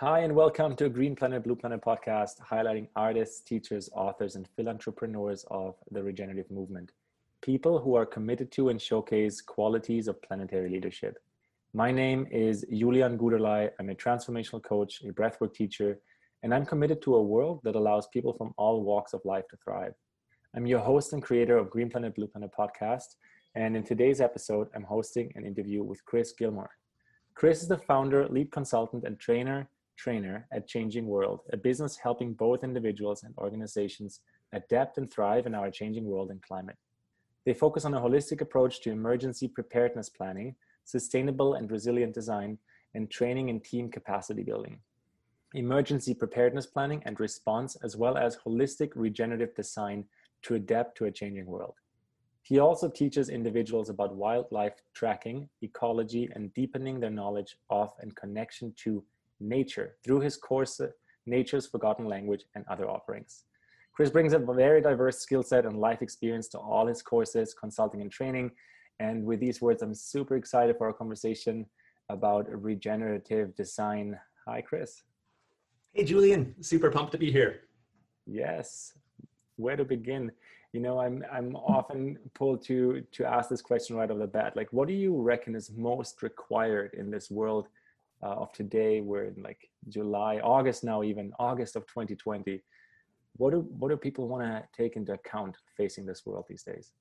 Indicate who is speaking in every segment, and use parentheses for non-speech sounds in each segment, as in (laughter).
Speaker 1: Hi, and welcome to Green Planet, Blue Planet podcast, highlighting artists, teachers, authors, and philanthropreneurs of the regenerative movement. People who are committed to and showcase qualities of planetary leadership. My name is Julian Guderlei. I'm a transformational coach, a breathwork teacher, and I'm committed to a world that allows people from all walks of life to thrive. I'm your host and creator of Green Planet, Blue Planet podcast. And in today's episode, I'm hosting an interview with Chris Gilmore. Chris is the founder, lead consultant, and trainer trainer at Changing World, a business helping both individuals and organizations adapt and thrive in our changing world and climate. They focus on a holistic approach to emergency preparedness planning, sustainable and resilient design, and training and team capacity building. Emergency preparedness planning and response, as well as holistic regenerative design to adapt to a changing world. He also teaches individuals about wildlife tracking, ecology, and deepening their knowledge of and connection to nature through his course, Nature's Forgotten Language and other offerings. Chris brings a very diverse skill set and life experience to all his courses, consulting and training. And with these words, I'm super excited for our conversation about regenerative design. Hi, Chris.
Speaker 2: Hey, Julian. Super pumped to be here.
Speaker 1: Yes. Where to begin? You know, I'm I'm often pulled to to ask this question right off the bat. Like, what do you reckon is most required in this world uh, of today we're in like july august now even august of 2020 what do what do people want to take into account facing this world these days?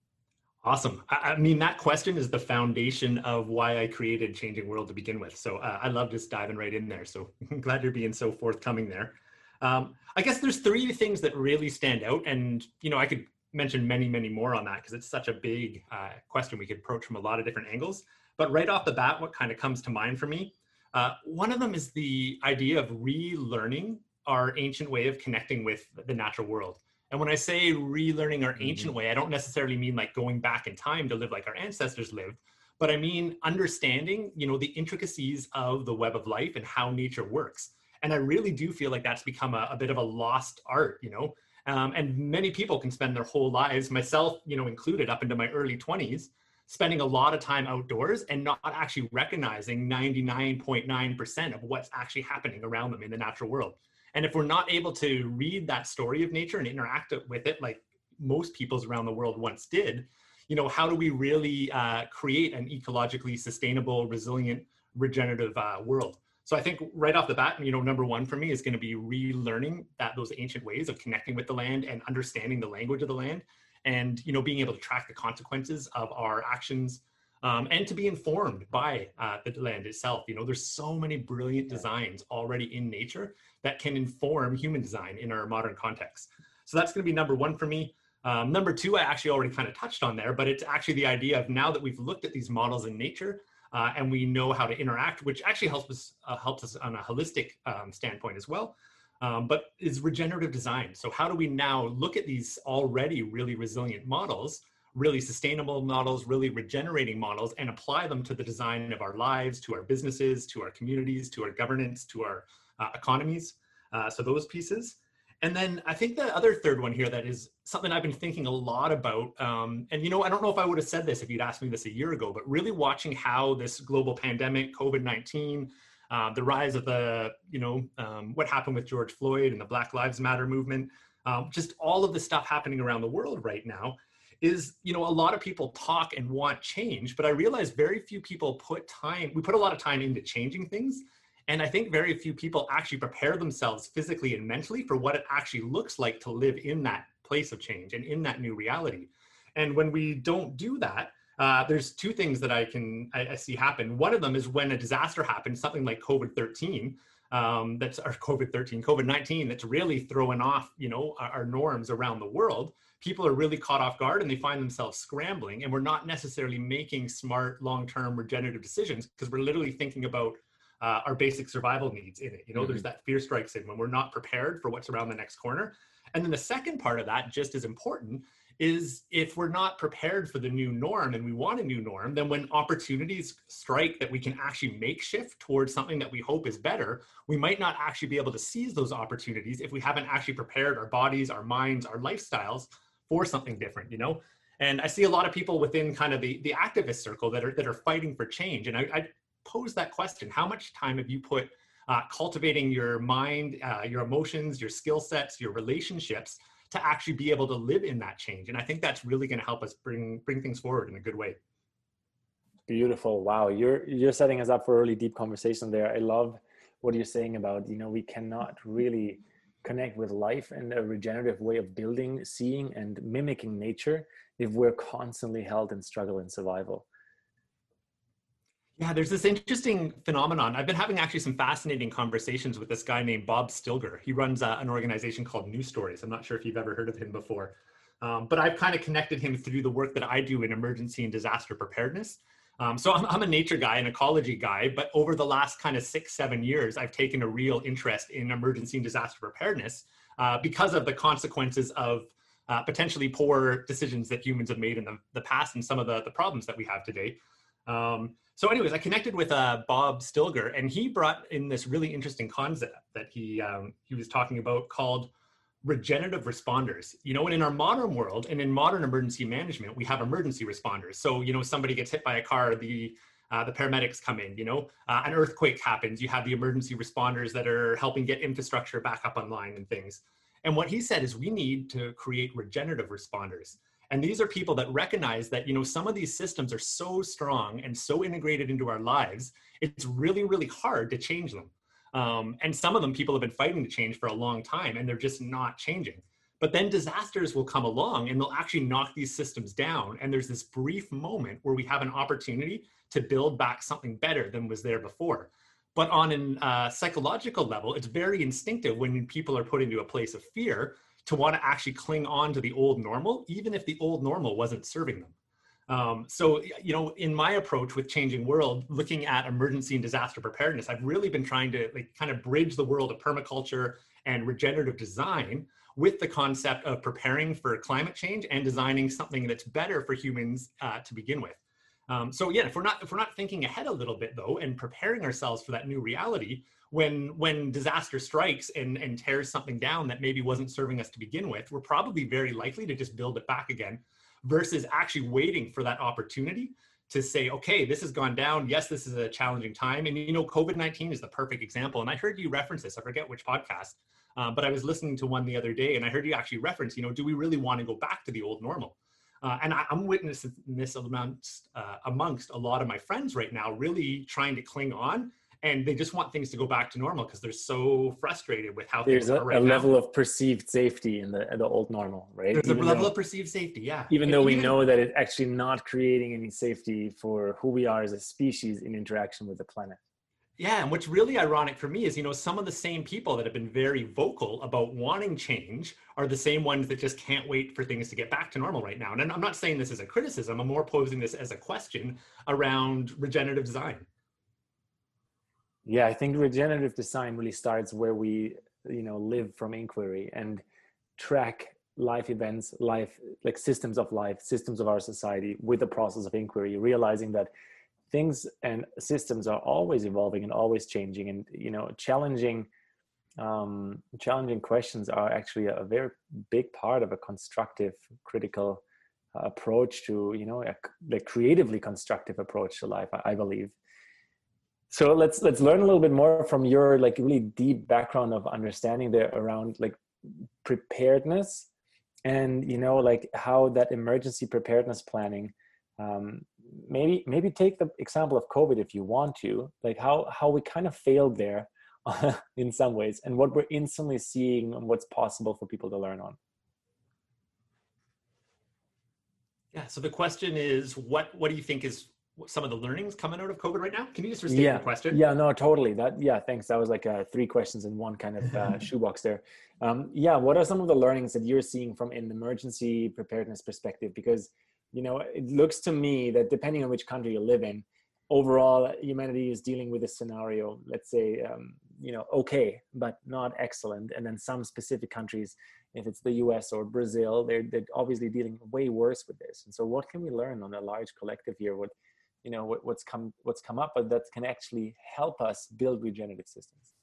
Speaker 2: Awesome. I, mean that question is the foundation of why i created changing world to begin with. So uh, i love just diving right in there. So (laughs) glad you're being so forthcoming there. Um, i guess there's three things that really stand out and you know i could mention many many more on that because it's such a big uh, question. We could approach from a lot of different angles. But right off the bat what kind of comes to mind for me uh, one of them is the idea of relearning our ancient way of connecting with the natural world. And when I say relearning our ancient mm-hmm. way, I don't necessarily mean like going back in time to live like our ancestors lived, but I mean understanding, you know, the intricacies of the web of life and how nature works. And I really do feel like that's become a, a bit of a lost art, you know. Um, and many people can spend their whole lives, myself, you know, included, up into my early 20s, spending a lot of time outdoors and not actually recognizing 99.9% of what's actually happening around them in the natural world. And if we're not able to read that story of nature and interact with it like most peoples around the world once did, you know, how do we really uh, create an ecologically sustainable, resilient, regenerative uh, world? So I think right off the bat, you know, number one for me is going to be relearning that those ancient ways of connecting with the land and understanding the language of the land and you know being able to track the consequences of our actions um, and to be informed by uh, the land itself. You know there's so many brilliant designs already in nature that can inform human design in our modern context. So that's going to be number one for me. Um, number two i actually already kind of touched on there but it's actually the idea of now that we've looked at these models in nature uh, and we know how to interact which actually helps us uh, helps us on a holistic um, standpoint as well um, but is regenerative design. So how do we now look at these already really resilient models, really sustainable models, really regenerating models, and apply them to the design of our lives, to our businesses, to our communities, to our governance, to our uh, economies. Uh, so those pieces. And then I think the other third one here that is something I've been thinking a lot about. Um, and you know, I don't know if I would have said this if you'd asked me this a year ago, but really watching how this global pandemic, COVID 19, uh, the rise of the, you know, um, what happened with George Floyd and the Black Lives Matter movement, um, just all of the stuff happening around the world right now is, you know, a lot of people talk and want change, but I realize very few people put time, we put a lot of time into changing things. And I think very few people actually prepare themselves physically and mentally for what it actually looks like to live in that place of change and in that new reality. And when we don't do that, uh, there's two things that I can I, I, see happen. One of them is when a disaster happens, something like COVID 13. Um, that's our COVID 13, COVID 19, that's really throwing off, you know, our, our norms around the world. People are really caught off guard and they find themselves scrambling, and we're not necessarily making smart, long-term regenerative decisions because we're literally thinking about uh, our basic survival needs in it. You know, mm-hmm. there's that fear strikes in when we're not prepared for what's around the next corner. And then the second part of that, just as important, is if we're not prepared for the new norm and we want a new norm, then when opportunities strike that we can actually make shift towards something that we hope is better, we might not actually be able to seize those opportunities if we haven't actually prepared our bodies, our minds, our lifestyles for something different, you know? And I see a lot of people within kind of the, the activist circle that are that are fighting for change. And I, I pose that question: How much time have you put uh, cultivating your mind, uh, your emotions, your skill sets, your relationships to actually be able to live in that change. And I think that's really going to help us bring bring things forward in a good way.
Speaker 1: Beautiful. Wow, you're you're setting us up for a really deep conversation there. I love what you're saying about you know we cannot really connect with life and a regenerative way of building, seeing, and mimicking nature if we're constantly held in struggle and survival.
Speaker 2: Yeah, there's this interesting phenomenon. I've been having actually some fascinating conversations with this guy named Bob Stilger. He runs uh, an organization called New Stories. I'm not sure if you've ever heard of him before, um, but I've kind of connected him through the work that I do in emergency and disaster preparedness. Um, so I'm, I'm a nature guy, an ecology guy, but over the last kind of six, seven years, I've taken a real interest in emergency and disaster preparedness uh, because of the consequences of uh, potentially poor decisions that humans have made in the, the past and some of the, the problems that we have today. Um, so anyways, I connected with uh, Bob Stilger and he brought in this really interesting concept that he, um, he was talking about called regenerative responders. You know, and in our modern world and in modern emergency management, we have emergency responders. So, you know, somebody gets hit by a car, the uh, the paramedics come in, you know, uh, an earthquake happens, you have the emergency responders that are helping get infrastructure back up online and things. And what he said is we need to create regenerative responders. And these are people that recognize that, you know, some of these systems are so strong and so integrated into our lives, it's really, really hard to change them. Um, and some of them people have been fighting to change for a long time and they're just not changing. But then disasters will come along and they'll actually knock these systems down. And there's this brief moment where we have an opportunity to build back something better than was there before. But on a uh, psychological level, it's very instinctive when people are put into a place of fear to want to actually cling on to the old normal, even if the old normal wasn't serving them. Um, so, you know, in my approach with Changing World, looking at emergency and disaster preparedness, I've really been trying to like kind of bridge the world of permaculture and regenerative design with the concept of preparing for climate change and designing something that's better for humans uh, to begin with. Um, so yeah, if we're not if we're not thinking ahead a little bit though and preparing ourselves for that new reality, when when disaster strikes and and tears something down that maybe wasn't serving us to begin with, we're probably very likely to just build it back again, versus actually waiting for that opportunity to say, okay, this has gone down. Yes, this is a challenging time, and you know, COVID nineteen is the perfect example. And I heard you reference this. I forget which podcast, um, but I was listening to one the other day, and I heard you actually reference, you know, do we really want to go back to the old normal? Uh, and I, am witnessing this amongst, uh, amongst a lot of my friends right now, really trying to cling on. And they just want things to go back to normal because they're so frustrated with how
Speaker 1: there's
Speaker 2: things
Speaker 1: a,
Speaker 2: are right
Speaker 1: a level of perceived safety in the the old normal, right?
Speaker 2: There's
Speaker 1: Even
Speaker 2: a level
Speaker 1: though-
Speaker 2: of perceived safety, yeah.
Speaker 1: even though we know that it's actually not creating any safety for who we are as a species in interaction with the planet.
Speaker 2: Yeah, and what's really ironic for me is, you know, some of the same people that have been very vocal about wanting change are the same ones that just can't wait for things to get back to normal right now. And I'm not saying this as a criticism, I'm more posing this as a question around regenerative design.
Speaker 1: Yeah, I think regenerative design really starts where we, you know, live from inquiry and track life events, life like systems of life, systems of our society with the process of inquiry, realizing that things and systems are always evolving and always changing and you know challenging um, challenging questions are actually a very big part of a constructive critical uh, approach to you know a, a creatively constructive approach to life I, I believe so let's let's learn a little bit more from your like really deep background of understanding there around like preparedness and you know like how that emergency preparedness planning um, maybe maybe take the example of covid if you want to like how how we kind of failed there (laughs) in some ways and what we're instantly seeing and what's possible for people to learn on.
Speaker 2: Yeah, so the question is, what what do you think is some of the learnings coming out of COVID right now? Can you just restate
Speaker 1: yeah.
Speaker 2: the question?
Speaker 1: yeah no totally. That yeah thanks. That was like uh, three questions in one kind of uh, (laughs) shoebox there. Um, yeah what are some of the learnings that you're seeing from an emergency preparedness perspective? Because you know it looks to me that depending on which country you live in overall humanity is dealing with a scenario let's say um, you know okay but not excellent. And then some specific countries if it's the us or brazil they're, they're obviously dealing way worse with this. And so what can we learn on a large collective here? What you know what, what's come what's come up but that can actually help us build regenerative systems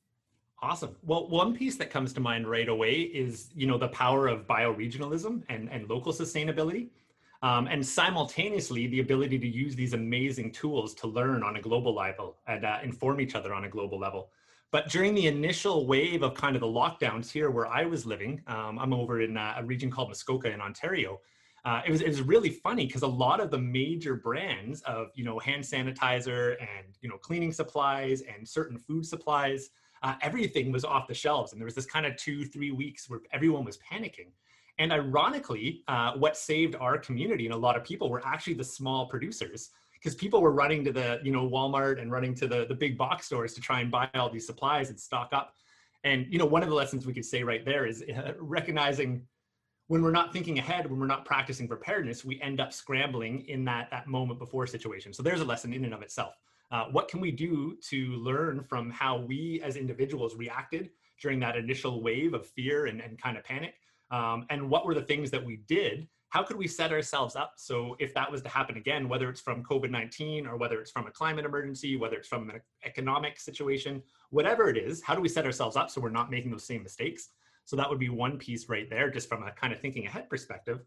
Speaker 2: Awesome. Well, one piece that comes to mind right away is, you know, the power of bioregionalism and, and local sustainability. Um, and simultaneously, the ability to use these amazing tools to learn on a global level and uh, inform each other on a global level. But during the initial wave of kind of the lockdowns here where I was living, um, I'm over in uh, a region called Muskoka in Ontario. Uh, it was it was really funny because a lot of the major brands of you know hand sanitizer and you know cleaning supplies and certain food supplies, uh, everything was off the shelves, and there was this kind of two three weeks where everyone was panicking. And ironically, uh, what saved our community and a lot of people were actually the small producers because people were running to the you know Walmart and running to the the big box stores to try and buy all these supplies and stock up. And you know one of the lessons we could say right there is uh, recognizing when we're not thinking ahead, when we're not practicing preparedness, we end up scrambling in that that moment before situation. So there's a lesson in and of itself. Uh, what can we do to learn from how we as individuals reacted during that initial wave of fear and, and kind of panic? Um, and what were the things that we did how could we set ourselves up so if that was to happen again whether it's from covid-19 or whether it's from a climate emergency whether it's from an economic situation whatever it is how do we set ourselves up so we're not making those same mistakes so that would be one piece right there just from a kind of thinking ahead perspective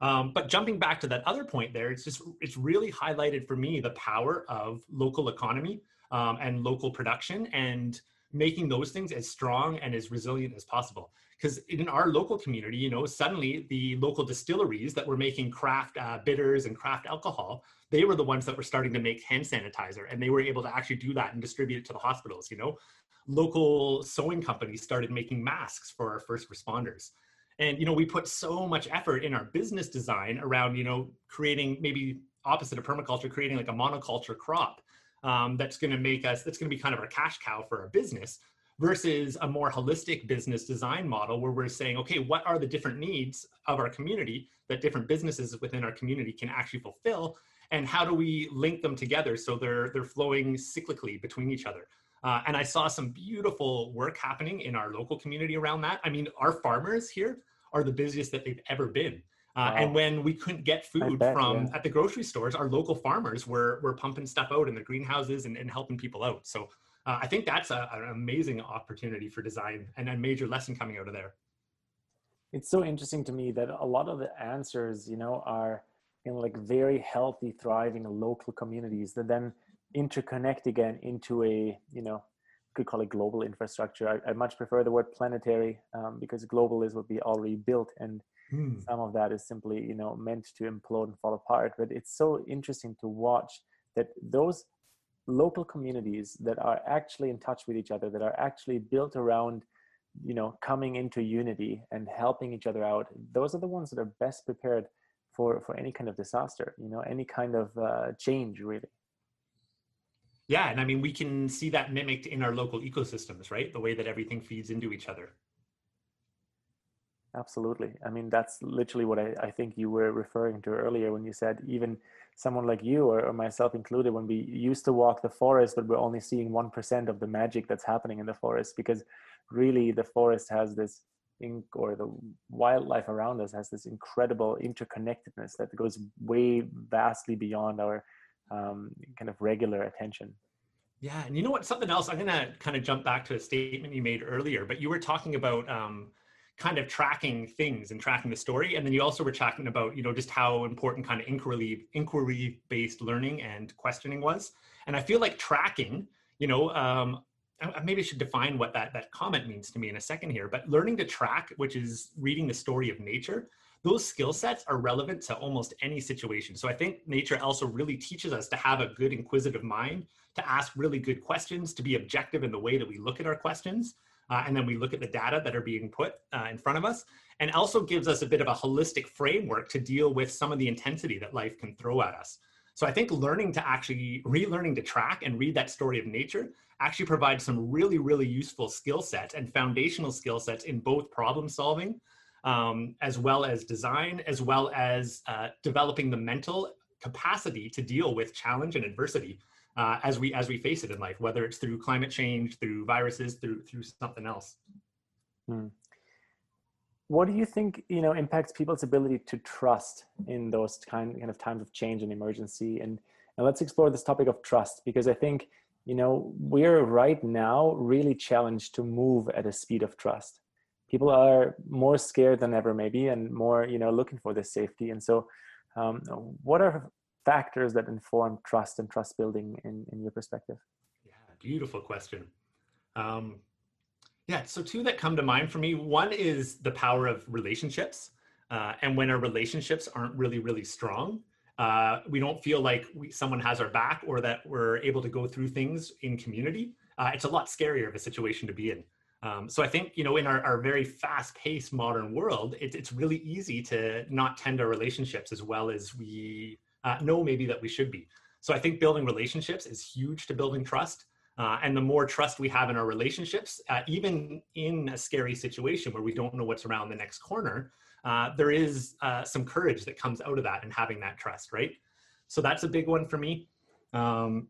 Speaker 2: um, but jumping back to that other point there it's just it's really highlighted for me the power of local economy um, and local production and making those things as strong and as resilient as possible because in our local community, you know, suddenly the local distilleries that were making craft uh, bitters and craft alcohol, they were the ones that were starting to make hand sanitizer, and they were able to actually do that and distribute it to the hospitals. You know, local sewing companies started making masks for our first responders, and you know, we put so much effort in our business design around you know creating maybe opposite of permaculture, creating like a monoculture crop um, that's going to make us that's going to be kind of our cash cow for our business versus a more holistic business design model where we're saying, okay, what are the different needs of our community that different businesses within our community can actually fulfill? And how do we link them together so they're, they're flowing cyclically between each other? Uh, and I saw some beautiful work happening in our local community around that. I mean, our farmers here are the busiest that they've ever been. Uh, wow. And when we couldn't get food bet, from yeah. at the grocery stores, our local farmers were were pumping stuff out in their greenhouses and, and helping people out. So uh, I think that's a, an amazing opportunity for design and a major lesson coming out of there.
Speaker 1: It's so interesting to me that a lot of the answers, you know, are in like very healthy, thriving local communities that then interconnect again into a, you know, could call it global infrastructure. I, I much prefer the word planetary um, because global is what we already built, and hmm. some of that is simply, you know, meant to implode and fall apart. But it's so interesting to watch that those local communities that are actually in touch with each other that are actually built around you know coming into unity and helping each other out those are the ones that are best prepared for for any kind of disaster you know any kind of uh, change really
Speaker 2: yeah and i mean we can see that mimicked in our local ecosystems right? The way that everything feeds into each other.
Speaker 1: Absolutely. I mean that's literally what I, I think you were referring to earlier when you said even someone like you or, or, myself included when we used to walk the forest but we're only seeing 1% of the magic that's happening in the forest because really the forest has this ink or the wildlife around us has this incredible interconnectedness that goes way vastly beyond our um, kind of regular attention.
Speaker 2: Yeah and you know what? Something else i'm to kind of jump back to a statement you made earlier but you were talking about um, kind of tracking things and tracking the story and then you also were talking about you know just how important kind of inquiry inquiry based learning and questioning was. And i feel like tracking you know um, maybe I should define what that that comment means to me in a second here but learning to track which is reading the story of nature those skill sets are relevant to almost any situation. So i think nature also really teaches us to have a good inquisitive mind to ask really good questions to be objective in the way that we look at our questions uh, and then we look at the data that are being put uh, in front of us and also gives us a bit of a holistic framework to deal with some of the intensity that life can throw at us. So i think learning to actually relearning to track and read that story of nature actually provides some really really useful skill sets and foundational skill sets in both problem solving um, as well as design as well as uh, developing the mental capacity to deal with challenge and adversity uh, as we as we face it in life, whether it's through climate change, through viruses, through through something else. Hmm.
Speaker 1: What do you think you know impacts people's ability to trust in those kind kind of times of change and emergency? And and let's explore this topic of trust because I think you know we're right now really challenged to move at a speed of trust. People are more scared than ever, maybe, and more you know looking for this safety. And so, um, what are factors that inform trust and trust building in, in your perspective?
Speaker 2: Yeah, beautiful question. Um, yeah, so two that come to mind for me. One is the power of relationships. Uh, and when our relationships aren't really, really strong, uh, we don't feel like we, someone has our back or that we're able to go through things in community. Uh, it's a lot scarier of a situation to be in. Um, so I think, you know, in our, our very fast paced modern world, it, it's really easy to not tend our relationships as well as we uh, know maybe that we should be. So I think building relationships is huge to building trust. Uh, and the more trust we have in our relationships, uh, even in a scary situation where we don't know what's around the next corner, uh, there is uh, some courage that comes out of that and having that trust, right? So that's a big one for me. Um,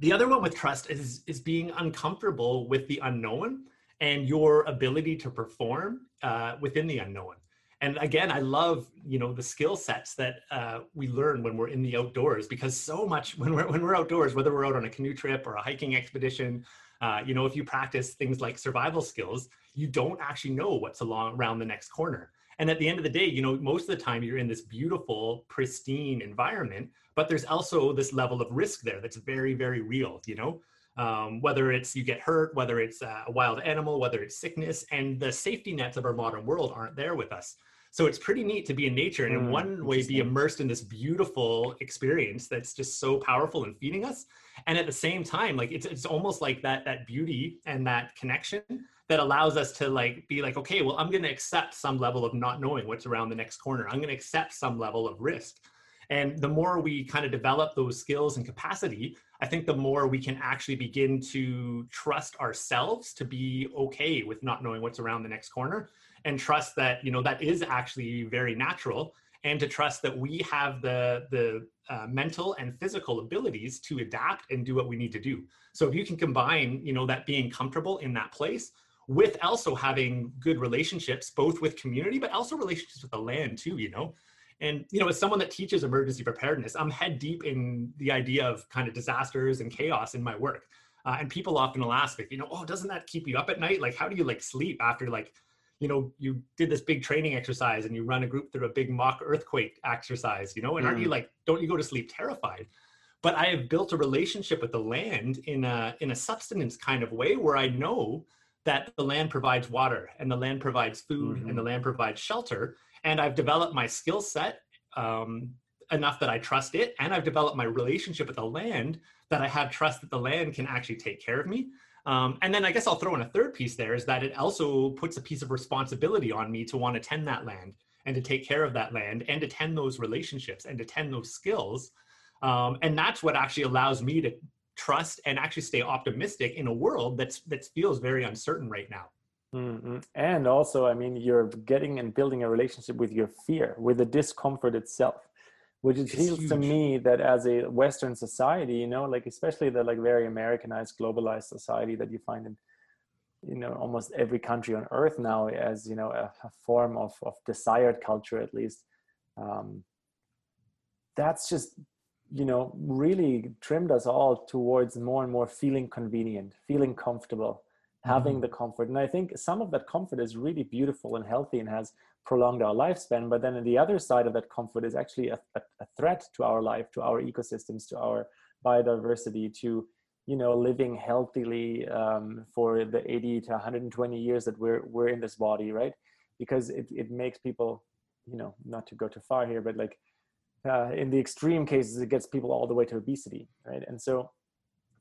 Speaker 2: the other one with trust is is being uncomfortable with the unknown and your ability to perform uh, within the unknown. And again i love you know the skill sets that uh, we learn when we're in the outdoors because so much (laughs) when we're when we're outdoors whether we're out on a canoe trip or a hiking expedition uh, you know if you practice things like survival skills you don't actually know what's along around the next corner and at the end of the day you know most of the time you're in this beautiful pristine environment but there's also this level of risk there that's very very real you know? Um, whether it's you get hurt whether it's a wild animal whether it's sickness and the safety nets of our modern world aren't there with us so it's pretty neat to be in nature and in mm, one way be immersed in this beautiful experience that's just so powerful and feeding us. And at the same time, like it's it's almost like that that beauty and that connection that allows us to like be like, okay, well, I'm gonna accept some level of not knowing what's around the next corner. I'm gonna accept some level of risk. And the more we kind of develop those skills and capacity, I think the more we can actually begin to trust ourselves to be okay with not knowing what's around the next corner and trust that you know that is actually very natural and to trust that we have the the uh, mental and physical abilities to adapt and do what we need to do. So if you can combine you know that being comfortable in that place with also having good relationships both with community but also relationships with the land too you know? And you know as someone that teaches emergency preparedness i'm head deep in the idea of kind of disasters and chaos in my work. Uh, and people often will ask me you know oh doesn't that keep you up at night? Like how do you like sleep after like you know you did this big training exercise and you run a group through a big mock earthquake exercise you know and mm. aren't you mm. like don't you go to sleep terrified but i have built a relationship with the land in a in a substance kind of way where i know that the land provides water and the land provides food mm-hmm. and the land provides shelter and i've developed my skill set um, enough that i trust it and i've developed my relationship with the land that i have trust that the land can actually take care of me um, and then I guess I'll throw in a third piece there is that it also puts a piece of responsibility on me to want to tend that land and to take care of that land and to tend those relationships and to tend those skills. Um, and that's what actually allows me to trust and actually stay optimistic in a world that's that feels very uncertain right now.
Speaker 1: Mm-hmm. And also, I mean, you're getting and building a relationship with your fear, with the discomfort itself which it feels to me that as a western society you know like especially the like very americanized globalized society that you find in you know almost every country on earth now as you know a, a form of, of desired culture at least um, that's just you know really trimmed us all towards more and more feeling convenient feeling comfortable having mm-hmm. the comfort and i think some of that comfort is really beautiful and healthy and has prolonged our lifespan but then the other side of that comfort is actually a, a, a threat to our life to our ecosystems to our biodiversity to you know living healthily um, for the 80 to 120 years that we're we're in this body right? Because it, it makes people you know not to go too far here but like uh, in the extreme cases it gets people all the way to obesity right? And so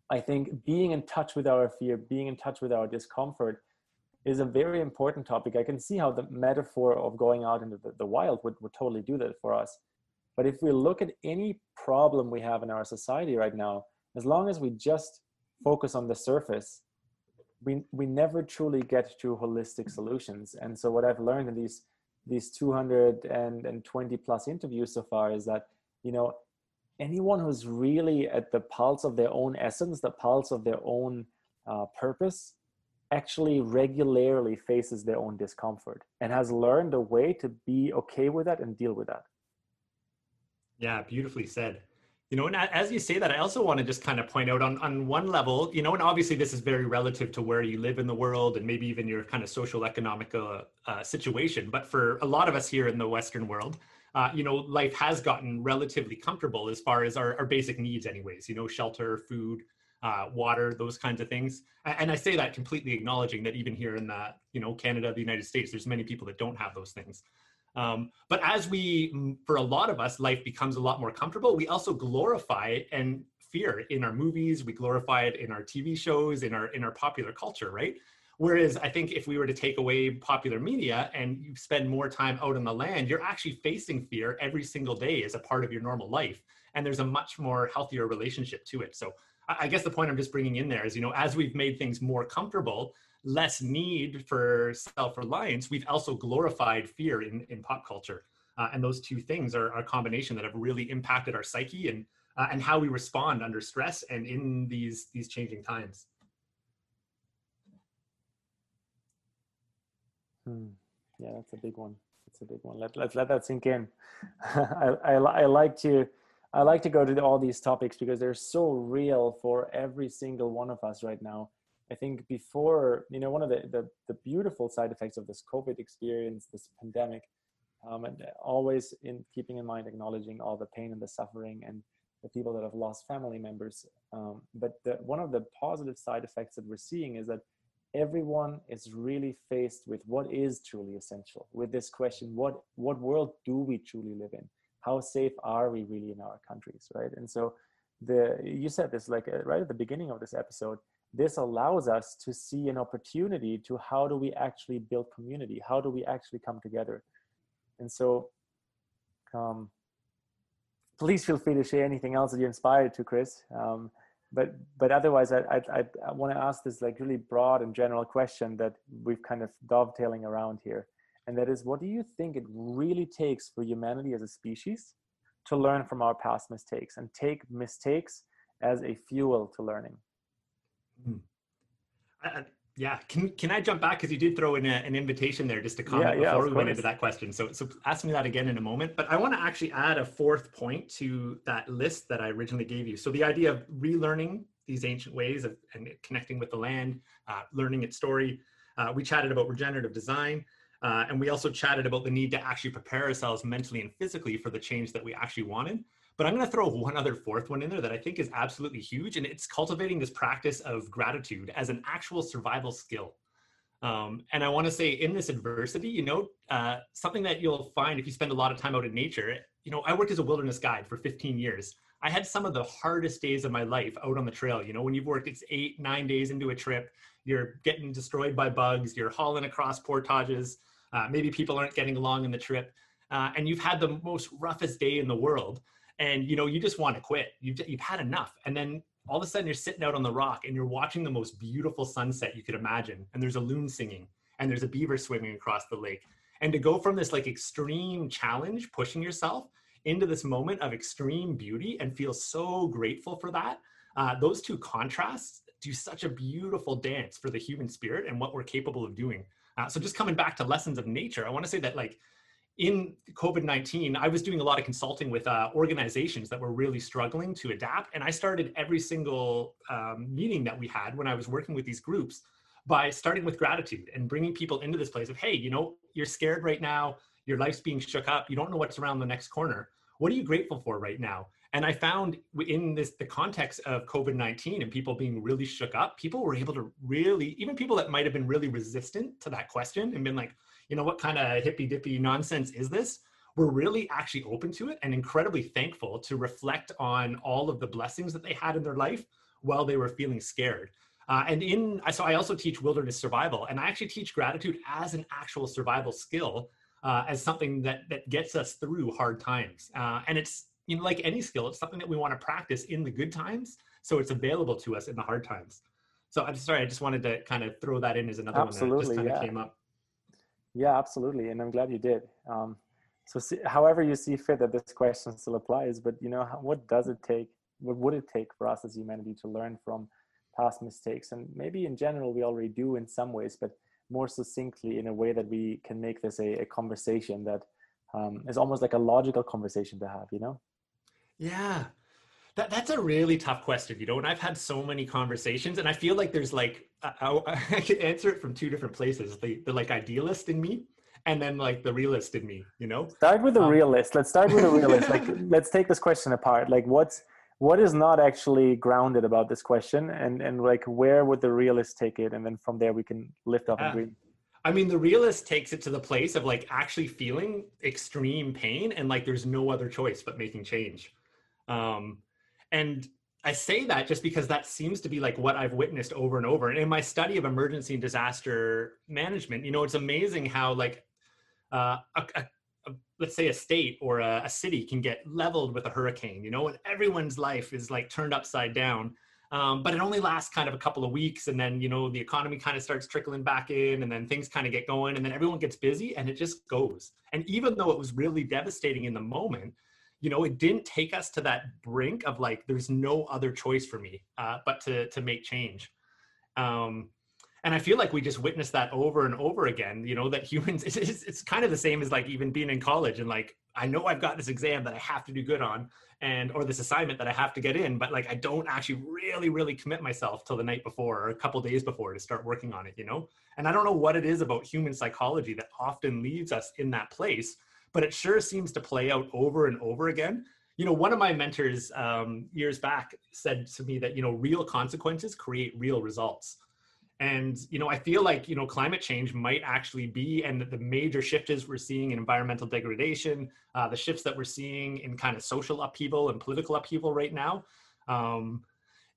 Speaker 1: I think being in touch with our fear, being in touch with our discomfort is a very important topic. I can see how the metaphor of going out into the, the wild would, would totally do that for us. But if we look at any problem we have in our society right now, as long as we just focus on the surface, we, we never truly get to holistic solutions. And so what I've learned in these these 220 plus interviews so far is that you know anyone who's really at the pulse of their own essence, the pulse of their own uh, purpose, actually regularly faces their own discomfort and has learned a way to be okay with that and deal with that.
Speaker 2: Yeah, beautifully said. You know, and as you say that, I also want to just kind of point out on, on one level, you know, and obviously this is very relative to where you live in the world and maybe even your kind of social economic uh, uh, situation. But for a lot of us here in the Western world, uh, you know, life has gotten relatively comfortable as far as our, our basic needs, anyways. You know, shelter, food, uh, water, those kinds of things. And I say that completely acknowledging that even here in the, you know, Canada, the United States, there's many people that don't have those things. Um, but as we, for a lot of us, life becomes a lot more comfortable, we also glorify and fear in our movies, we glorify it in our TV shows, in our in our popular culture, right? Whereas I think if we were to take away popular media and you spend more time out on the land, you're actually facing fear every single day as a part of your normal life. And there's a much more healthier relationship to it. So I guess the point I'm just bringing in there is, you know, as we've made things more comfortable, less need for self-reliance, we've also glorified fear in, in pop culture. Uh, and those two things are, are, a combination that have really impacted our psyche and, uh, and how we respond under stress and in these, these changing times.
Speaker 1: Hmm. Yeah, that's a big one. That's a big one. Let, let, let that sink in. (laughs) I, I, I like to I like to go to all these topics because they're so real for every single one of us right now. I think before, you know, one of the, the, the beautiful side effects of this COVID experience, this pandemic, um, and always in keeping in mind acknowledging all the pain and the suffering and the people that have lost family members. Um, but the, one of the positive side effects that we're seeing is that everyone is really faced with what is truly essential with this question what what world do we truly live in how safe are we really in our countries right? And so the you said this like uh, right at the beginning of this episode this allows us to see an opportunity to how do we actually build community? How do we actually come together? And so um, please feel free to share anything else that you're inspired to chris. Um, but but otherwise i i, I want to ask this like really broad and general question that we've kind of dovetailing around here and that is what do you think it really takes for humanity as a species to learn from our past mistakes and take mistakes as a fuel to learning
Speaker 2: hmm. I, yeah, can can I jump back because you did throw in a, an invitation there just to comment yeah, yeah, before we went into that question. So so ask me that again in a moment. But I want to actually add a fourth point to that list that I originally gave you. So the idea of relearning these ancient ways of and connecting with the land, uh, learning its story. Uh, we chatted about regenerative design. Uh, and we also chatted about the need to actually prepare ourselves mentally and physically for the change that we actually wanted. But I'm going to throw one other fourth one in there that I think is absolutely huge, and it's cultivating this practice of gratitude as an actual survival skill. Um, and I want to say, in this adversity, you know, uh, something that you'll find if you spend a lot of time out in nature. You know, I worked as a wilderness guide for 15 years. I had some of the hardest days of my life out on the trail. You know, when you've worked, it's eight, nine days into a trip, you're getting destroyed by bugs, you're hauling across portages. Uh, maybe people aren't getting along in the trip, uh, and you've had the most roughest day in the world and you know you just want to quit. You've, you've had enough and then all of a sudden you're sitting out on the rock and you're watching the most beautiful sunset you could imagine and there's a loon singing and there's a beaver swimming across the lake. And to go from this like extreme challenge pushing yourself into this moment of extreme beauty and feel so grateful for that uh, those two contrasts do such a beautiful dance for the human spirit and what we're capable of doing uh, so just coming back to lessons of nature i want to say that like in COVID 19, I was doing a lot of consulting with uh, organizations that were really struggling to adapt. And I started every single um, meeting that we had when I was working with these groups by starting with gratitude and bringing people into this place of, hey, you know, you're scared right now, your life's being shook up, you don't know what's around the next corner. What are you grateful for right now? And I found in this the context of COVID 19 and people being really shook up, people were able to really, even people that might have been really resistant to that question and been like, you know, what kind of hippy dippy nonsense is this? We're really actually open to it and incredibly thankful to reflect on all of the blessings that they had in their life while they were feeling scared. Uh, and in, so I also teach wilderness survival, and I actually teach gratitude as an actual survival skill, uh, as something that that gets us through hard times. Uh, and it's you know like any skill, it's something that we want to practice in the good times, so it's available to us in the hard times. So I'm sorry, I just wanted to kind of throw that in as another
Speaker 1: Absolutely,
Speaker 2: one that just kind
Speaker 1: yeah.
Speaker 2: of came up.
Speaker 1: Yeah, absolutely, and I'm glad you did. Um, so, see, however you see fit that this question still applies, but you know, what does it take? What would it take for us as humanity to learn from past mistakes? And maybe in general, we already do in some ways, but more succinctly in a way that we can make this a, a conversation that um, is almost like a logical conversation to have. You know?
Speaker 2: Yeah, that, that's a really tough question, you know, and I've had so many conversations and I feel like there's like, I, (laughs) I can answer it from two different places. The, the like idealist in me and then like the realist in me, you know?
Speaker 1: Start with the um, realist. Let's start with the realist. like, (laughs) let's take this question apart. Like what's, what is not actually grounded about this question and and like where would the realist take it and then from there we can lift up
Speaker 2: yeah.
Speaker 1: and green
Speaker 2: I mean, the realist takes it to the place of like actually feeling extreme pain and like there's no other choice but making change. Um, and I say that just because that seems to be like what I've witnessed over and over. And in my study of emergency and disaster management, you know, it's amazing how like uh, a, a, a, let's say a state or a, a city can get leveled with a hurricane, you know, and everyone's life is like turned upside down. Um, but it only lasts kind of a couple of weeks and then you know the economy kind of starts trickling back in and then things kind of get going and then everyone gets busy and it just goes and even though it was really devastating in the moment you know it didn't take us to that brink of like there's no other choice for me uh, but to to make change um, and i feel like we just witnessed that over and over again you know that humans (laughs) it's, it's, kind of the same as like even being in college and like i know i've got this exam that i have to do good on and or this assignment that I have to get in, but like I don't actually really, really commit myself till the night before or a couple days before to start working on it, you know? And I don't know what it is about human psychology that often leaves us in that place, but it sure seems to play out over and over again. You know, one of my mentors um, years back said to me that, you know, real consequences create real results and you know i feel like you know climate change might actually be and the major shifts we're seeing in environmental degradation uh, the shifts that we're seeing in kind of social upheaval and political upheaval right now um,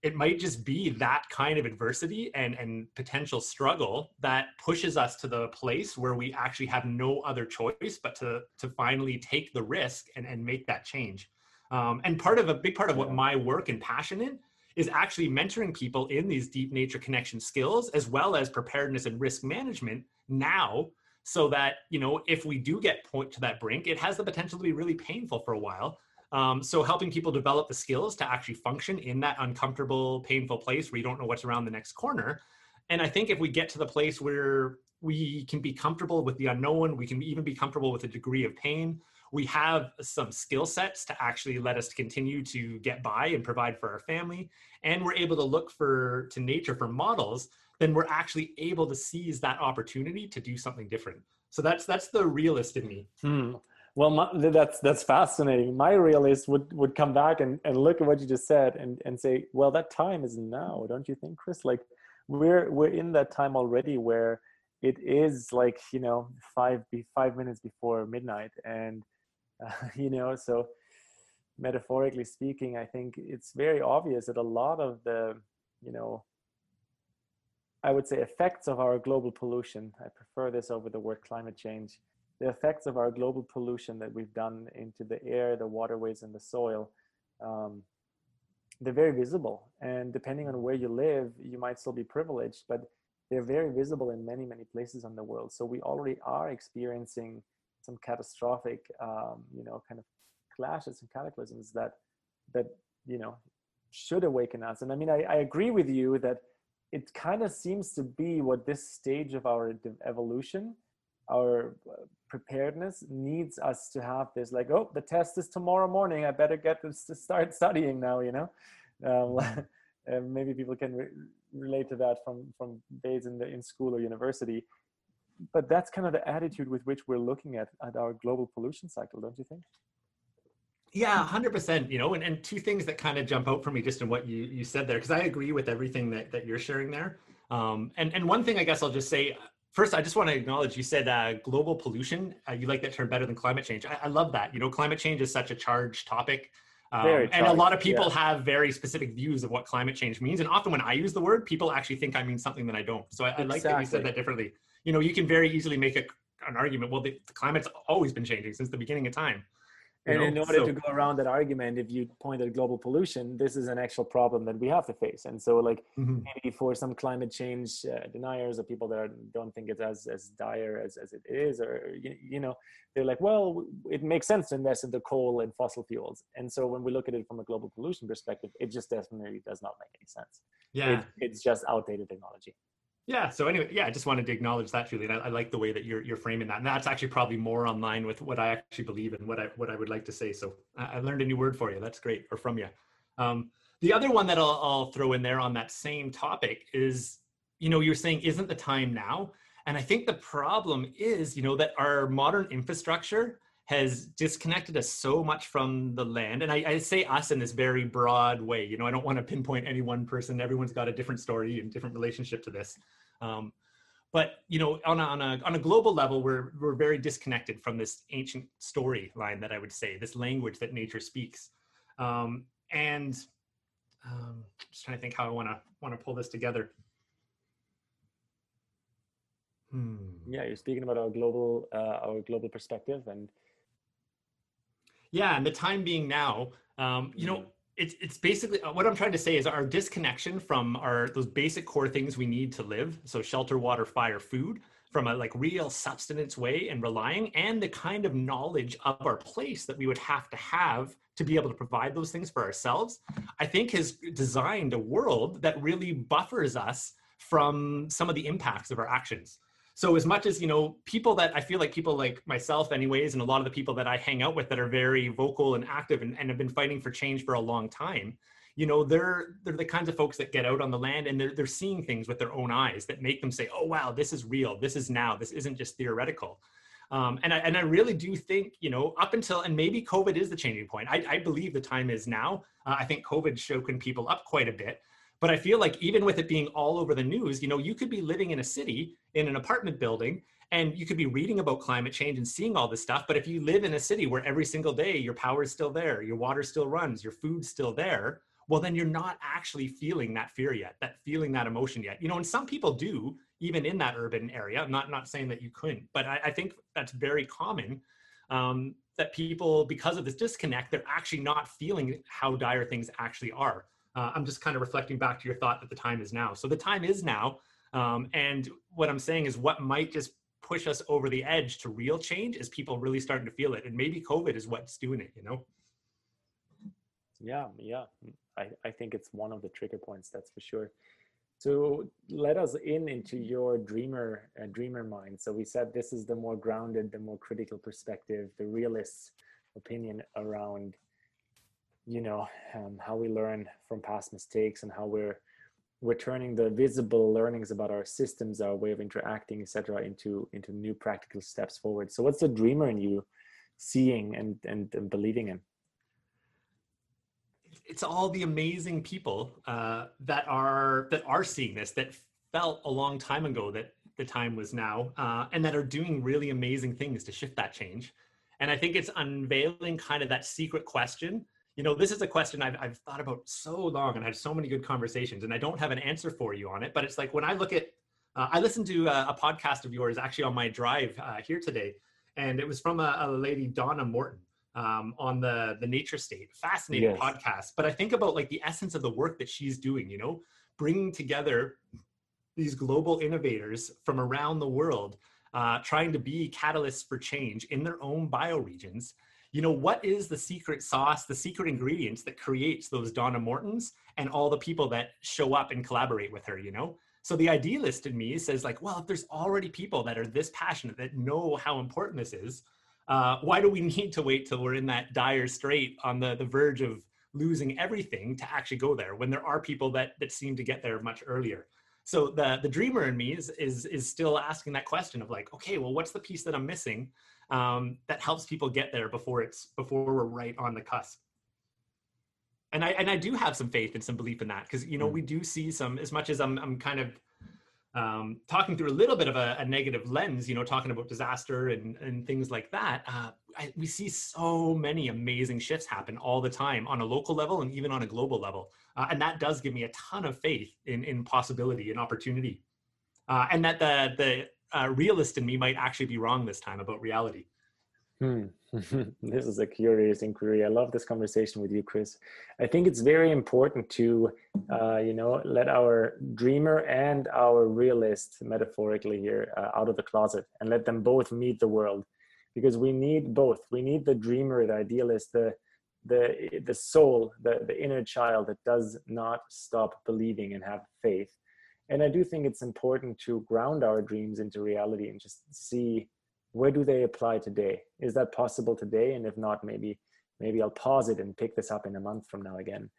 Speaker 2: it might just be that kind of adversity and and potential struggle that pushes us to the place where we actually have no other choice but to to finally take the risk and and make that change. Um, and part of a big part of what my work and passion in is actually mentoring people in these deep nature connection skills as well as preparedness and risk management now so that you know if we do get point to that brink it has the potential to be really painful for a while um, so helping people develop the skills to actually function in that uncomfortable painful place where you don't know what's around the next corner. And i think if we get to the place where we can be comfortable with the unknown we can even be comfortable with a degree of pain we have some skill sets to actually let us continue to get by and provide for our family. And we're able to look for to nature for models then we're actually able to seize that opportunity to do something different. So that's that's the realist in me.
Speaker 1: Hmm. Well my, that's that's fascinating. My realist would would come back and, and look at what you just said and and say well that time is now don't you think chris? Like we're we're in that time already where it is like you know five be five minutes before midnight and uh, (laughs) you know so metaphorically speaking i think it's very obvious that a lot of the you know i would say effects of our global pollution i prefer this over the word climate change the effects of our global pollution that we've done into the air the waterways and the soil um, they're very visible. And depending on where you live you might still be privileged but they're very visible in many many places in the world. So we already are experiencing some catastrophic um, you know kind of clashes and cataclysms that that you know should awaken us. And i mean i, I agree with you that it kind of seems to be what this stage of our evolution our uh, preparedness needs us to have this like oh the test is tomorrow morning. I better get this to start (laughs) studying now you know? Um, (laughs) maybe people can re- relate to that from from days in the in school or university. But that's kind of the attitude with which we're looking at at our global pollution cycle don't you think?
Speaker 2: Yeah 100% you know and, and two things that kind of jump out for me just in what you you said there because i agree with everything that, that you're sharing there. Um, and and one thing i guess i'll just say first i just want to acknowledge you said uh, global pollution uh, you like that term better than climate change I, I, love that you know climate change is such a charged topic um, charged, and a lot of people yeah. have very specific views of what climate change means and often when i use the word people actually think i mean something that i don't so i. I like that you said that differently you know you can very easily make a, an argument well the, the climate's always been changing since the beginning of time
Speaker 1: and know? in order so, to go around that argument, if you point at global pollution, this is an actual problem that we have to face. And so, like mm-hmm. maybe for some climate change uh, deniers or people that are, don't think it's as as dire as, as it is, or you, you, know, they're like, well, it makes sense to invest in the coal and fossil fuels. And so, when we look at it from a global pollution perspective, it just definitely does not make any sense.
Speaker 2: Yeah,
Speaker 1: it, it's just outdated technology.
Speaker 2: Yeah. So anyway, yeah, I just wanted to acknowledge that, Julian. I, I, like the way that you're you're framing that, and that's actually probably more online with what I actually believe and what I what I would like to say. So I, I learned a new word for you. That's great, or from you. Um, the other one that I'll, I'll throw in there on that same topic is, you know, you're saying isn't the time now? And I think the problem is, you know, that our modern infrastructure has disconnected us so much from the land. And I, I, say us in this very broad way. You know, I don't want to pinpoint any one person. Everyone's got a different story and different relationship to this. Um, but you know, on a, on a on a global level, we're we're very disconnected from this ancient storyline that I would say, this language that nature speaks. Um, and um, just trying to think how I want to want to pull this together.
Speaker 1: Hmm. Yeah, you're speaking about our global uh, our global perspective and
Speaker 2: yeah, and the time being now, um, you know, mm-hmm. it's it's basically uh, what I'm trying to say is our disconnection from our those basic core things we need to live. So shelter, water, fire, food, from a like real substance way and relying, and the kind of knowledge of our place that we would have to have to be able to provide those things for ourselves. I think has designed a world that really buffers us from some of the impacts of our actions so as much as you know people that i feel like people like myself anyways and a lot of the people that i hang out with that are very vocal and active and, and have been fighting for change for a long time you know they're they're the kinds of folks that get out on the land and they're, they're seeing things with their own eyes that make them say oh wow this is real this is now this isn't just theoretical um, and, I, and I really do think, you know, up until, and maybe COVID is the changing point. I, I believe the time is now. Uh, I think COVID shaken people up quite a bit. But I feel like even with it being all over the news, you know, you could be living in a city in an apartment building and you could be reading about climate change and seeing all this stuff. But if you live in a city where every single day your power is still there, your water still runs, your food's still there, well, then you're not actually feeling that fear yet, that feeling that emotion yet. You know, and some people do, even in that urban area. I'm not not saying that you couldn't, but I, I think that's very common. Um, that people, because of this disconnect, they're actually not feeling how dire things actually are uh, I'm just kind of reflecting back to your thought that the time is now. So the time is now. Um, and what I'm saying is what might just push us over the edge to real change is people really starting to feel it. And maybe COVID is what's doing it, you know?
Speaker 1: Yeah, yeah. I, I think it's one of the trigger points, that's for sure. So let us in into your dreamer uh, dreamer mind. So we said this is the more grounded, the more critical perspective, the realist opinion around you know um, how we learn from past mistakes and how we're we're turning the visible learnings about our systems our way of interacting etc into into new practical steps forward. So what's the dreamer in you seeing and and, and believing in?
Speaker 2: It's all the amazing people uh, that are that are seeing this that felt a long time ago that the time was now uh, and that are doing really amazing things to shift that change. And i think it's unveiling kind of that secret question you know, this is a question I've, I've thought about so long and I had so many good conversations, and I don't have an answer for you on it. But it's like when I look at, uh, I listened to a, a, podcast of yours actually on my drive uh, here today, and it was from a, a lady, Donna Morton, um, on the the Nature State. Fascinating yes. podcast. But I think about like the essence of the work that she's doing. You know, bringing together these global innovators from around the world, uh, trying to be catalysts for change in their own bioregions you know, what is the secret sauce, the secret ingredients that creates those Donna Mortons and all the people that show up and collaborate with her, you know? So the idealist in me says like, well, if there's already people that are this passionate, that know how important this is, uh, why do we (laughs) need to wait till we're in that dire strait on the, the verge of losing everything to actually go there when there are people that, that seem to get there much earlier? So the, the dreamer in me is, is, is still asking that question of like, okay, well, what's the piece that I'm missing? Um, that helps people get there before it's before we're right on the cusp. And i and i do have some faith and some belief in that because you know mm. we do see some as much as i'm, I'm kind of um, talking through a little bit of a, a, negative lens you know talking about disaster and and things like that uh, I, we see so many amazing shifts happen all the time on a local level and even on a global level. Uh, and that does give me a ton of faith in in possibility and opportunity. Uh, and that the the uh, realist in me might actually be wrong this time about reality.
Speaker 1: Hmm. (laughs) this is a curious inquiry. I love this conversation with you, Chris. I think it's very important to, uh, you know, let our dreamer and our realist, metaphorically here, uh, out of the closet and let them both meet the world, because we need both. We need the dreamer, the idealist, the the the soul, the the inner child that does not stop believing and have faith, and i do think it's important to ground our dreams into reality and just see where do they apply today is that possible today and if not maybe maybe i'll pause it and pick this up in a month from now again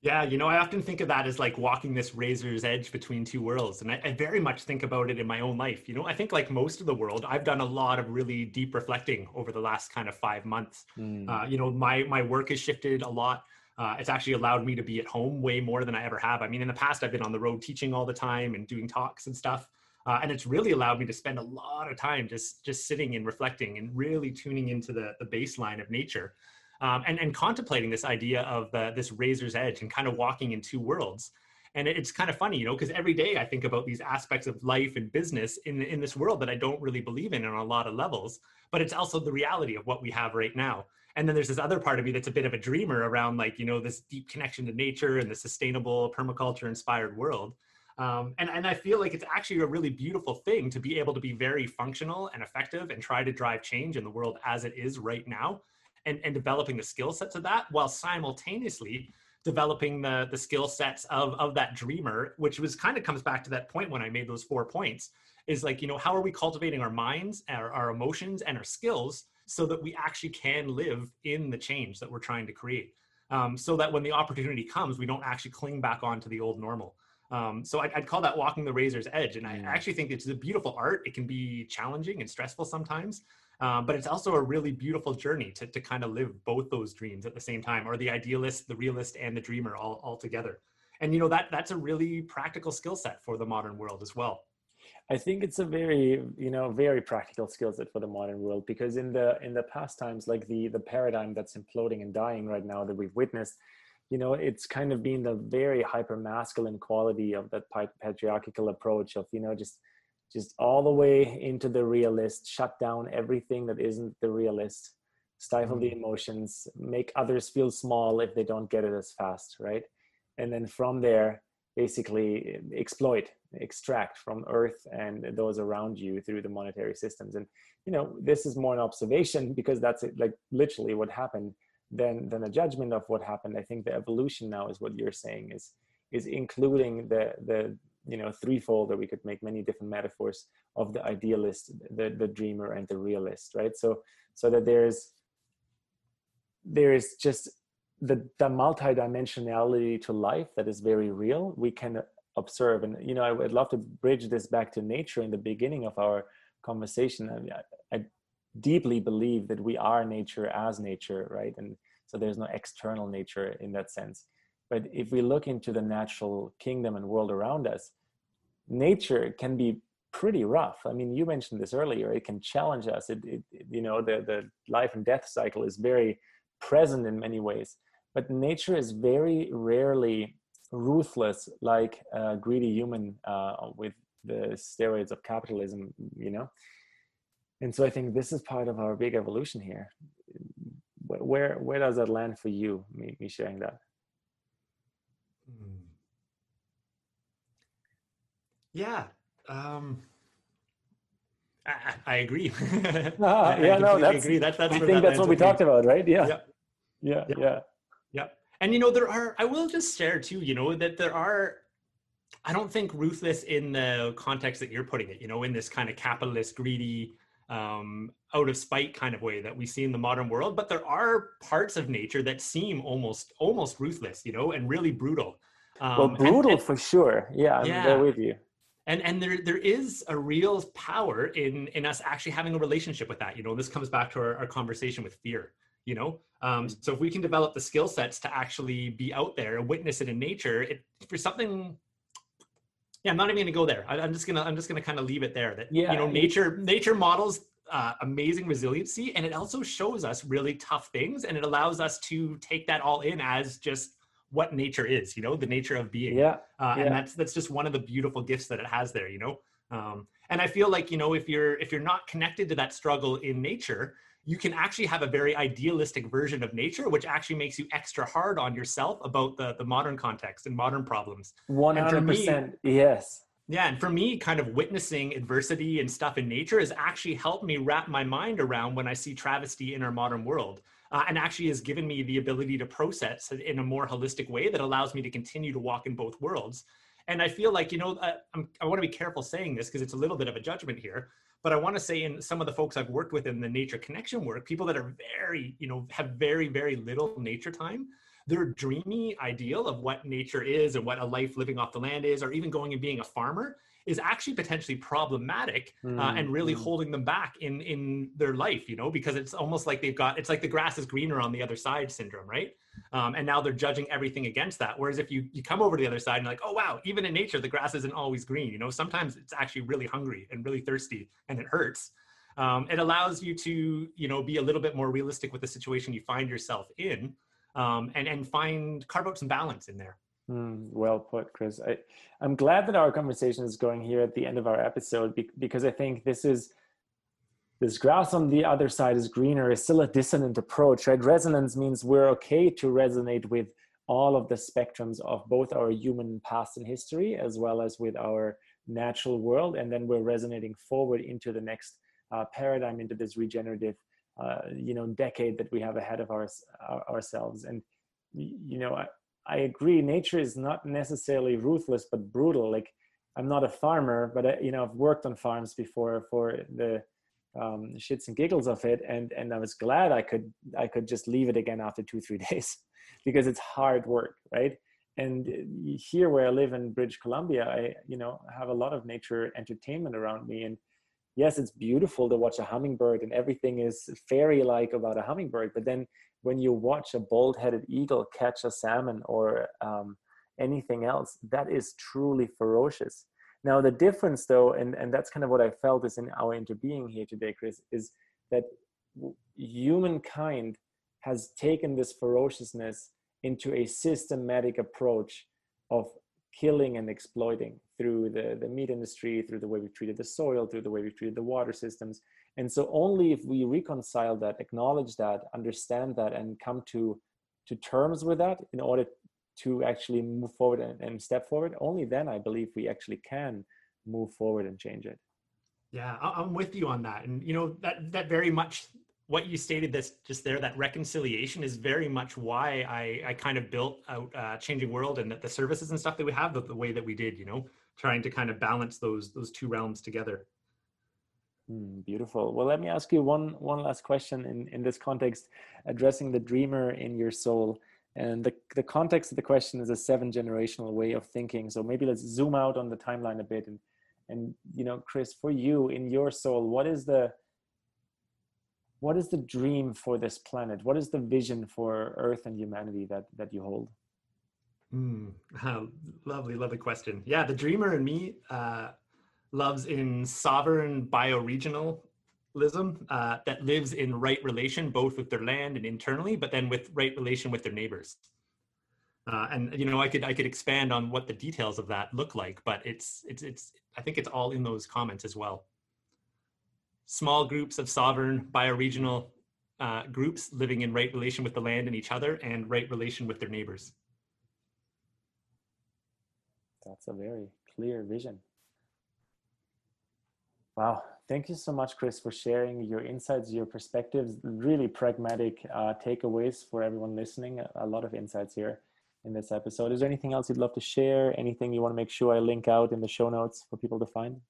Speaker 2: Yeah, you know, I often think of that as like walking this razor's edge between two worlds. And I, I, very much think about it in my own life. You know, I think like most of the world, I've done a lot of really deep reflecting over the last kind of five months. Mm. Uh, you know, my my work has shifted a lot. Uh, it's actually allowed me to be at home way more than I ever have. I mean, in the past, I've been on the road teaching all the time and doing talks and stuff. Uh, and it's really allowed me to spend a lot of time just just sitting and reflecting and really tuning into the, the baseline of nature um, and, and contemplating this idea of the, this razor's edge and kind of walking in two worlds. And it's kind of funny, you know, because every day I think about these aspects of life and business in, in this world that I don't really believe in on a lot of levels, but it's also the reality of what we have right now. And then there's this other part of me that's a bit of a dreamer around like, you know, this deep connection to nature and the sustainable permaculture inspired world. Um, and, and I feel like it's actually a really beautiful thing to be able to be very functional and effective and try to drive change in the world as it is right now and, and developing the skill sets of that while simultaneously developing the the skill sets of of that dreamer which was kind of comes back to that point when i made those four points is like you know how are we cultivating our minds our, our emotions and our skills so that we actually can live in the change that we're trying to create um, so that when the opportunity comes we don't actually cling back onto the old normal um, so I'd, I'd, call that walking the razor's edge and i actually think it's a beautiful art it can be challenging and stressful sometimes um, but it's also a really beautiful journey to, to kind of live both those dreams at the same time, or the idealist, the realist, and the dreamer all, all together. And you know that that's a really practical skill set for the modern world as well.
Speaker 1: I think it's a very, you know, very practical skill set for the modern world because in the in the past times, like the the paradigm that's imploding and dying right now that we've witnessed, you know, it's kind of been the very hyper masculine quality of that patriarchal approach of, you know, just just all the way into the realist, shut down everything that isn't the realist, stifle mm-hmm. the emotions, make others feel small if they don't get it as fast, right? And then from there, basically eh, exploit, extract from Earth and those around you through the monetary systems. And you know, this is more an observation (laughs) because that's it, like literally what happened than than a judgment of what happened. I think the evolution now is what you're saying is is including the the you know threefold or we could make many different metaphors of the idealist the the dreamer and the realist right so so that there's there is just the the multidimensionality to life that is very real we can observe and you know i would love to bridge this back to nature in the beginning of our conversation I, I deeply believe that we are nature as nature right and so there's no external nature in that sense but if we look into the natural kingdom and world around us, nature can be pretty rough. I mean, you mentioned this earlier. It can challenge us. It, it, you know, the the life and death cycle is very present in many ways. But nature is very rarely ruthless, like a greedy human uh, with the steroids of capitalism. You know, and so I think this is part of our big evolution here. Where where does that land for you? Me, me sharing that. Hmm.
Speaker 2: Yeah. Um, I, I agree.
Speaker 1: ah, (laughs) I, (laughs) yeah, I no, that's, agree. That, that's I think that's what we talked about, right? Yeah. Yeah. Yeah. Yeah.
Speaker 2: yeah. And, you know, there are, I will just share too, you know, that there are, I don't think ruthless in the context that you're putting it, you know, in this kind of capitalist, greedy, um, out of spite kind of way that we see in the modern world. But there are parts of nature that seem almost, almost ruthless, you know, and really brutal.
Speaker 1: Um, well, brutal and, and, for sure. Yeah, I'm yeah. there with you
Speaker 2: and and there there is a real power in in us actually having a relationship with that you know this comes back to our, our conversation with fear you know um, mm. so if we can develop the skill sets to actually be out there and witness it in nature it for something yeah i'm not even gonna go there I, am just gonna i'm just gonna kind of leave it there that yeah. you know nature nature models uh, amazing resiliency and it also shows us really tough things and it allows us to take that all in as just what nature is you know the nature of being
Speaker 1: yeah,
Speaker 2: uh,
Speaker 1: yeah.
Speaker 2: and that's that's just one of the beautiful gifts that it has there you know um, and i feel like you know if you're if you're not connected to that struggle in nature you can actually have a very idealistic version of nature which actually makes you extra hard on yourself about the the modern context and modern problems
Speaker 1: 100% me, yes
Speaker 2: yeah and for me kind of witnessing adversity and stuff in nature has actually helped me wrap my mind around when i see travesty in our modern world uh, and actually has given me the ability to process in a more holistic way that allows me to continue to walk in both worlds. And I feel like, you know, uh, i want to be careful saying this because it's a little bit of a judgment here. But I want to say, in some of the folks I've worked with in the nature connection work, people that are very, you know, have very, very little nature time, their dreamy ideal of what nature is and what a life living off the land is, or even going and being a farmer, is actually potentially problematic mm, uh, and really mm. holding them back in in their life you know because it's almost like they've got it's like the grass is greener on the other side syndrome right um, and now they're judging everything against that. Whereas if you you come over to the other side and like oh wow even in nature the grass isn't always green. You know sometimes it's actually really hungry and really thirsty and it hurts. Um, it allows you to you know be a little bit more realistic with the situation you find yourself in um, and and find carve out some balance in there.
Speaker 1: Mm, well put, Chris. I, I'm glad that our conversation is going here at the end of our episode be, because I think this is this grass on the other side is greener is still a dissonant approach, right? Resonance means we're okay to resonate with all of the spectrums of both our human past and history as well as with our natural world, and then we're resonating forward into the next uh, paradigm, into this regenerative, uh, you know, decade that we have ahead of our, our ourselves. And you know, I, I agree. Nature is not necessarily ruthless, but brutal. Like I'm not a farmer, but I, you know I've worked on farms before for the um, shits and giggles of it, and and I was glad I could I could just leave it again after two three (laughs) days because it's hard work, right? And here where I live in British Columbia, I you know have a lot of nature entertainment around me, and yes, it's beautiful to watch a hummingbird, and everything is fairy like about a hummingbird, but then when you watch a bald-headed eagle catch a salmon or um, anything else, that is truly ferocious. Now the difference, though, and and that's kind of what I felt is in our interbeing here today, Chris, is that humankind has taken this ferociousness into a systematic approach of killing and exploiting through the, the meat industry, through the way we treated the soil, through the way we treated the water systems. And so only if we reconcile that, acknowledge that, understand that, and come to, to terms with that in order to actually move forward and, and step forward, only then I believe we actually can move forward and change it.
Speaker 2: Yeah, I'm with you on that. And you know, that that very much what you stated this just there that reconciliation is very much why i i kind of built out uh, changing world and that the services and stuff that we have the, the way that we did you know trying to kind of balance those those two realms together
Speaker 1: mm, beautiful well let me ask you one one last question in in this context addressing the dreamer in your soul and the, the context of the question is a seven generational way of thinking so maybe let's zoom out on the timeline a bit and and you know chris for you in your soul what is the what is the dream for this planet? What is the vision for Earth and humanity that that you hold?
Speaker 2: Mm, (laughs) lovely, lovely question. Yeah, the dreamer in me uh, loves in sovereign bioregionalism uh, that lives in right relation both with their land and internally, but then with right relation with their neighbors. Uh, and you know, I could I could expand on what the details of that look like, but it's it's it's I think it's all in those comments as well small groups of sovereign bioregional uh, groups living in right relation with the land and each other and right relation with their neighbors.
Speaker 1: That's a very clear vision. Wow. Thank you so much, Chris, for sharing your insights, your perspectives, really pragmatic uh, takeaways for everyone listening. A lot of insights here in this episode. Is there anything else you'd love to share? Anything you want to make sure I link out in the show notes for people to find?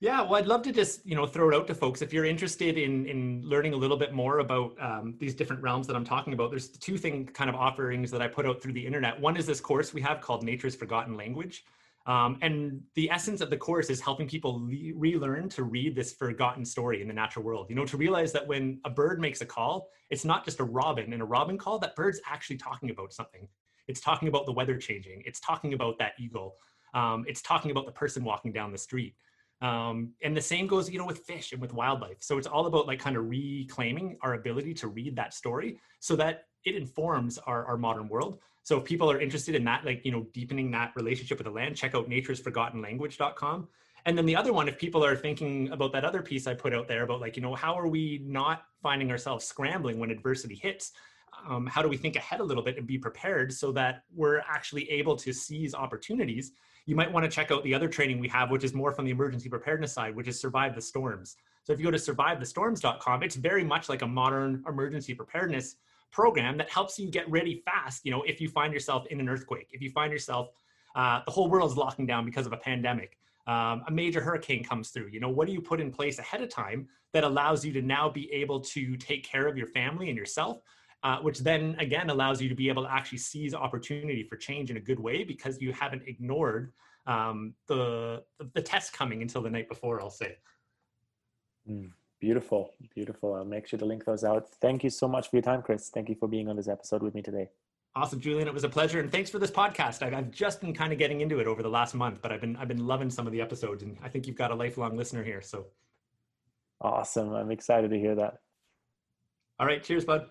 Speaker 2: Yeah, well, I'd love to just you know throw it out to folks if you're interested in in learning a little bit more about um, these different realms that I'm talking about. There's two thing kind of offerings that I put out through the internet. One is this course we have called Nature's Forgotten Language, um, and the essence of the course is helping people le- relearn to read this forgotten story in the natural world. You know, to realize that when a bird makes a call, it's not just a robin and a robin call. That bird's actually talking about something. It's talking about the weather changing. It's talking about that eagle. Um, it's talking about the person walking down the street um, and the same goes, you know, with fish and with wildlife. So it's all about like kind of reclaiming our ability to read that story so that it informs our, our modern world. So if people are interested in that, like, you know, deepening that relationship with the land, check out nature'sforgottenlanguage.com. And then the other one, if people are thinking about that other piece I put out there about like, you know, how are we not finding ourselves scrambling when adversity hits? Um, how do we think ahead a little bit and be prepared so that we're actually able to seize opportunities you might want to check out the other training we have, which is more from the emergency preparedness side, which is Survive the Storms. So if you go to survivethestorms.com, it's very much like a modern emergency preparedness program that helps you get ready fast. You know, if you find yourself in an earthquake, if you find yourself, uh, the whole world's locking down because of a pandemic, um, a major hurricane comes through, you know, what do you put in place ahead of time that allows you to now be able to take care of your family and yourself uh, which then again allows you to be able to actually seize opportunity for change in a good way because you haven't ignored um, the, the test coming until the night before. I'll say.
Speaker 3: Mm, beautiful, beautiful. I'll make sure to link those out. Thank you so much for your time, Chris. Thank you for being on this episode with me today.
Speaker 2: Awesome, Julian. It was a pleasure, and thanks for this podcast. I've, I've just been kind of getting into it over the last month, but I've been I've been loving some of the episodes, and I think you've got a lifelong listener here. So
Speaker 3: awesome! I'm excited to hear that.
Speaker 2: All right, cheers, bud.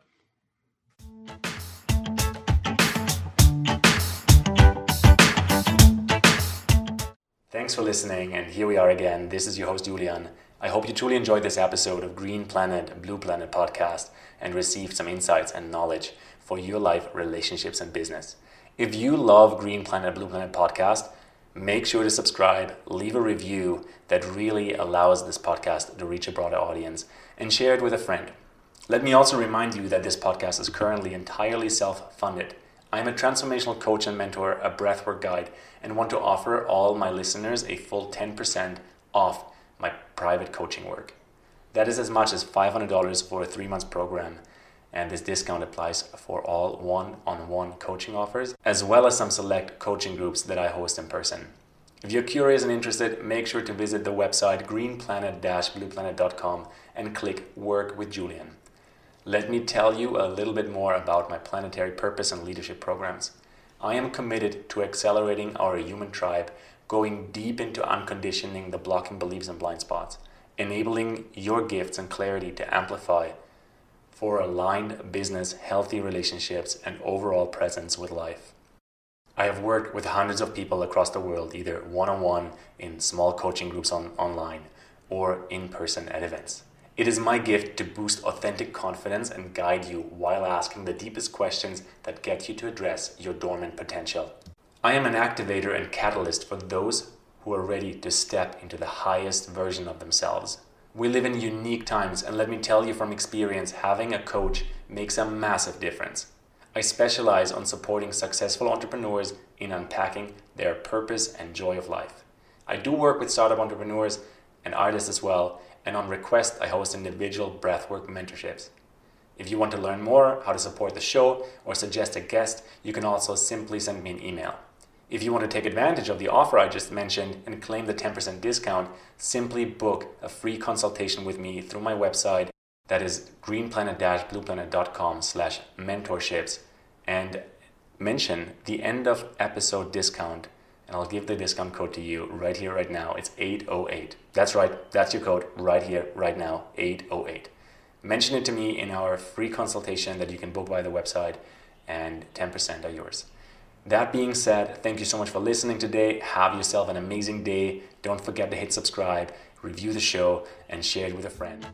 Speaker 3: Thanks for listening, and here we are again. This is your host, Julian. I hope you truly enjoyed this episode of Green Planet Blue Planet podcast and received some insights and knowledge for your life, relationships, and business. If you love Green Planet Blue Planet podcast, make sure to subscribe, leave a review that really allows this podcast to reach a broader audience, and share it with a friend. Let me also remind you that this podcast is currently entirely self funded. I am a transformational coach and mentor, a breathwork guide, and want to offer all my listeners a full 10% off my private coaching work. That is as much as $500 for a three month program, and this discount applies for all one on one coaching offers, as well as some select coaching groups that I host in person. If you're curious and interested, make sure to visit the website greenplanet blueplanet.com and click Work with Julian. Let me tell you a little bit more about my planetary purpose and leadership programs. I am committed to accelerating our human tribe, going deep into unconditioning the blocking beliefs and blind spots, enabling your gifts and clarity to amplify for aligned business, healthy relationships, and overall presence with life. I have worked with hundreds of people across the world, either one on one in small coaching groups on, online or in person at events. It is my gift to boost authentic confidence and guide you while asking the deepest questions that get you to address your dormant potential. I am an activator and catalyst for those who are ready to step into the highest version of themselves. We live in unique times, and let me tell you from experience, having a coach makes a massive difference. I specialize on supporting successful entrepreneurs in unpacking their purpose and joy of life. I do work with startup entrepreneurs and artists as well, and on request, I host individual breathwork mentorships. If you want to learn more how to support the show or suggest a guest, you can also simply send me an email. If you want to take advantage of the offer I just mentioned and claim the 10% discount, simply book a free consultation with me through my website that is greenplanet-blueplanet.com slash mentorships and mention the end of episode discount and I'll give the discount code to you right here, right now. It's 808. That's right, that's your code right here, right now, 808. Mention it to me in our free consultation that you can book by the website, and 10% are yours. That being said, thank you so much for listening today. Have yourself an amazing day. Don't forget to hit subscribe, review the show, and share it with a friend.